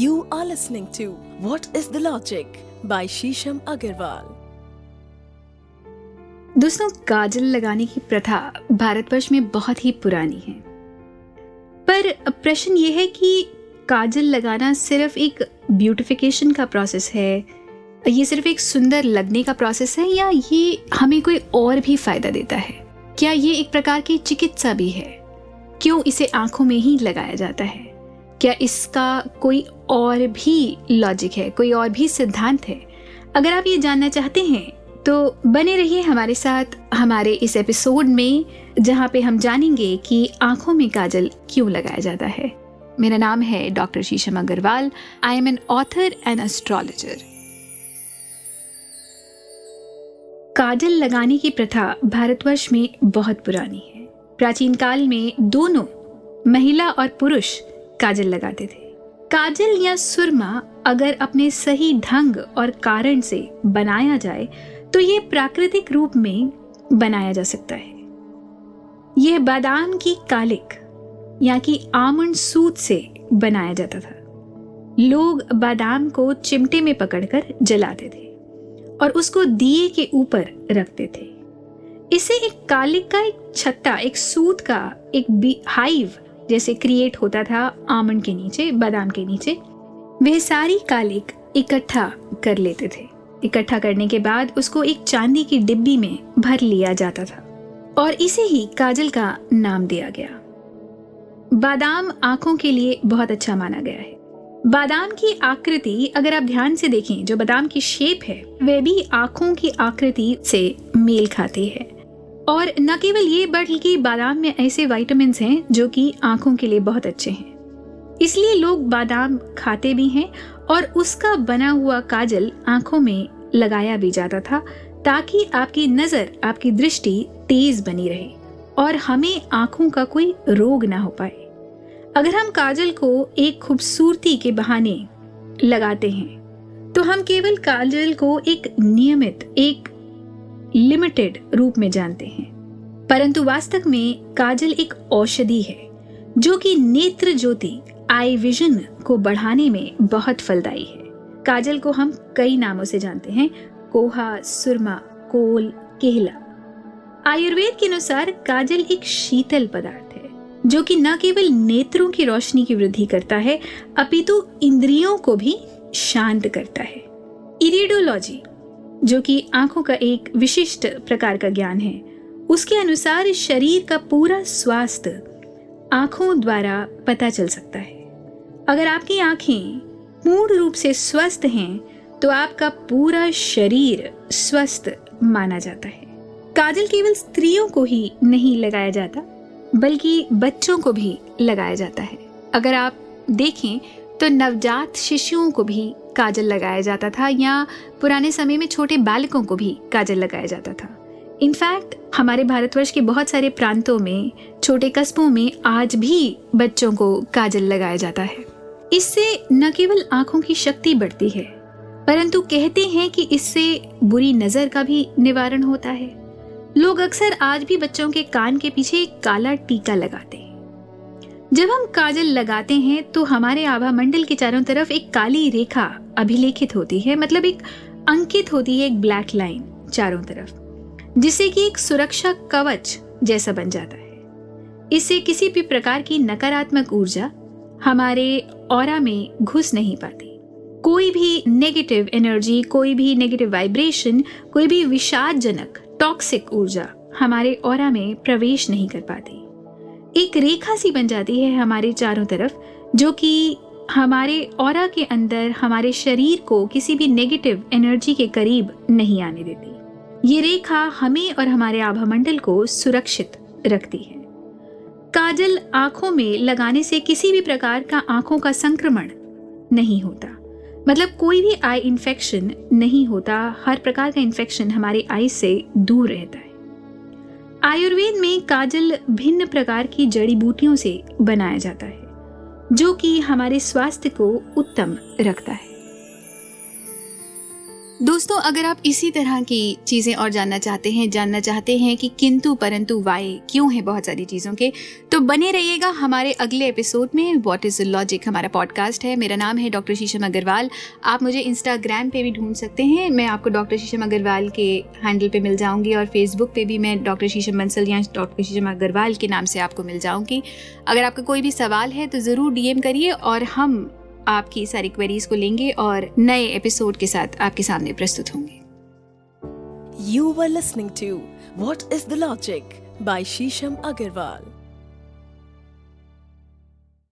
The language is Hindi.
You are listening to What is the Logic by Shisham Agarwal. दोस्तों, काजल लगाने की प्रथा भारतवर्ष में बहुत ही पुरानी है। पर प्रश्न ये है कि काजल लगाना सिर्फ़ एक ब्यूटिफिकेशन का प्रोसेस है? ये सिर्फ़ एक सुंदर लगने का प्रोसेस है या ये हमें कोई और भी फ़ायदा देता है? क्या ये एक प्रकार की चिकित्सा भी है? क्यों इसे आँखों में ही लगाया जाता है? क्या इसका कोई और भी लॉजिक है? कोई और भी सिद्धांत है? अगर आप ये जानना चाहते हैं तो बने रहिए हमारे साथ, हमारे इस एपिसोड में, जहाँ पे हम जानेंगे कि आँखों में काजल क्यों लगाया जाता है। मेरा नाम है doctor Shisham Agarwal. I am an author and astrologer काजल लगाने की प्रथा भारतवर्ष में बहुत पुरानी है। प्राचीन काल में दोनों, महिला और पुरुष काजल लगाते थे। काजल या सुरमा अगर अपने सही ढंग और कारण से बनाया जाए तो ये प्राकृतिक रूप में बनाया जा सकता है। यह बादाम की कालिक, या कि आमंड सूत से बनाया जाता था। लोग बादाम को चिमटे में पकड़कर जलाते थे और उसको दिए के ऊपर रखते थे। इसे एक कालिक का एक छत्ता, एक सूत का एक हाइव जैसे क्रिएट होता था आमंड के नीचे, बादाम के नीचे वह सारी कालिक इकट्ठा कर लेते थे। इकट्ठा करने के बाद उसको एक चांदी की डिब्बी में भर लिया जाता था और इसे ही काजल का नाम दिया गया। बादाम आँखों के लिए बहुत अच्छा माना गया है। बादाम की आकृति अगर आप ध्यान से देखें, जो बादाम की शेप है वह भी आँखों की आकृति से मेल खाती है। और न केवल ये, बल्कि बादाम में ऐसे वाइटामिन हैं जो कि आँखों के लिए बहुत अच्छे हैं। इसलिए लोग बादाम खाते भी हैं और उसका बना हुआ काजल आँखों में लगाया भी जाता था, ताकि आपकी नज़र, आपकी दृष्टि तेज बनी रहे और हमें आँखों का कोई रोग ना हो पाए। अगर हम काजल को एक खूबसूरती के बहाने लगाते हैं तो हम केवल काजल को एक नियमित, एक लिमिटेड रूप में जानते हैं। परंतु वास्तव में काजल एक औषधि है, जो कि नेत्र ज्योति आई विजन को बढ़ाने में बहुत फलदायी है। काजल को हम कई नामों से जानते हैं, कोहा, सुरमा, कोल, केहला। आयुर्वेद के अनुसार काजल एक शीतल पदार्थ है, जो कि न केवल नेत्रों की रोशनी की वृद्धि करता है, अपितु इंद्रियों को भी शांत करता है। इरिडोलॉजी जो कि आँखों का एक विशिष्ट प्रकार का ज्ञान है। उसके अनुसार शरीर का पूरा स्वास्थ्य आँखों द्वारा पता चल सकता है। अगर आपकी आँखें पूर्ण रूप से स्वस्थ हैं तो आपका पूरा शरीर स्वस्थ माना जाता है। काजल केवल स्त्रियों को ही नहीं लगाया जाता, बल्कि बच्चों को भी लगाया जाता है। अगर आप देखें तो नवजात शिशुओं को भी काजल लगाया जाता था, या पुराने समय में छोटे बालकों को भी काजल लगाया जाता था। इनफैक्ट हमारे भारतवर्ष के बहुत सारे प्रांतों में, छोटे कस्बों में आज भी बच्चों को काजल लगाया जाता है। इससे न केवल आँखों की शक्ति बढ़ती है, परंतु कहते हैं कि इससे बुरी नज़र का भी निवारण होता है। लोग अक्सर आज भी बच्चों के कान के पीछे काला टीका लगाते हैं। जब हम काजल लगाते हैं तो हमारे आभा मंडल के चारों तरफ़ एक काली रेखा अभिलेखित होती है मतलब एक अंकित होती है एक ब्लैक लाइन चारों तरफ़, जिससे कि एक सुरक्षा कवच जैसा बन जाता है। इससे किसी भी प्रकार की नकारात्मक ऊर्जा हमारे और में घुस नहीं पाती। कोई भी नेगेटिव एनर्जी कोई भी नेगेटिव वाइब्रेशन कोई भी विषादजनक टॉक्सिक ऊर्जा हमारे और में प्रवेश नहीं कर पाती। एक रेखा सी बन जाती है हमारे चारों तरफ़, जो कि हमारे और के अंदर, हमारे शरीर को किसी भी नेगेटिव एनर्जी के करीब नहीं आने देती। ये रेखा हमें और हमारे आभा मंडल को सुरक्षित रखती है। काजल आँखों में लगाने से किसी भी प्रकार का आँखों का संक्रमण नहीं होता। मतलब कोई भी आई इन्फेक्शन नहीं होता। हर प्रकार का इन्फेक्शन हमारे आई से दूर रहता है। आयुर्वेद में काजल भिन्न प्रकार की जड़ी बूटियों से बनाया जाता है, जो कि हमारे स्वास्थ्य को उत्तम रखता है। दोस्तों, अगर आप इसी तरह की चीज़ें और जानना चाहते हैं, जानना चाहते हैं कि किंतु परंतु वाई क्यों है बहुत सारी चीज़ों के तो बने रहिएगा हमारे अगले एपिसोड में व्हाट इज़ लॉजिक हमारा पॉडकास्ट है। मेरा नाम है डॉक्टर शीशम अग्रवाल आप मुझे इंस्टाग्राम पे भी ढूंढ सकते हैं। मैं आपको डॉक्टर शीशम अग्रवाल के हैंडल पे मिल जाऊँगी और फेसबुक पे भी मैं डॉक्टर शीशम बंसल या डॉक्टर शीशम अग्रवाल के नाम से आपको मिल जाऊँगी। अगर आपका कोई भी सवाल है तो ज़रूर डीएम करिए और हम आपकी सारी क्वेरीज को लेंगे और नए एपिसोड के साथ आपके सामने प्रस्तुत होंगे। You were listening to what is the logic by Shisham Agarwal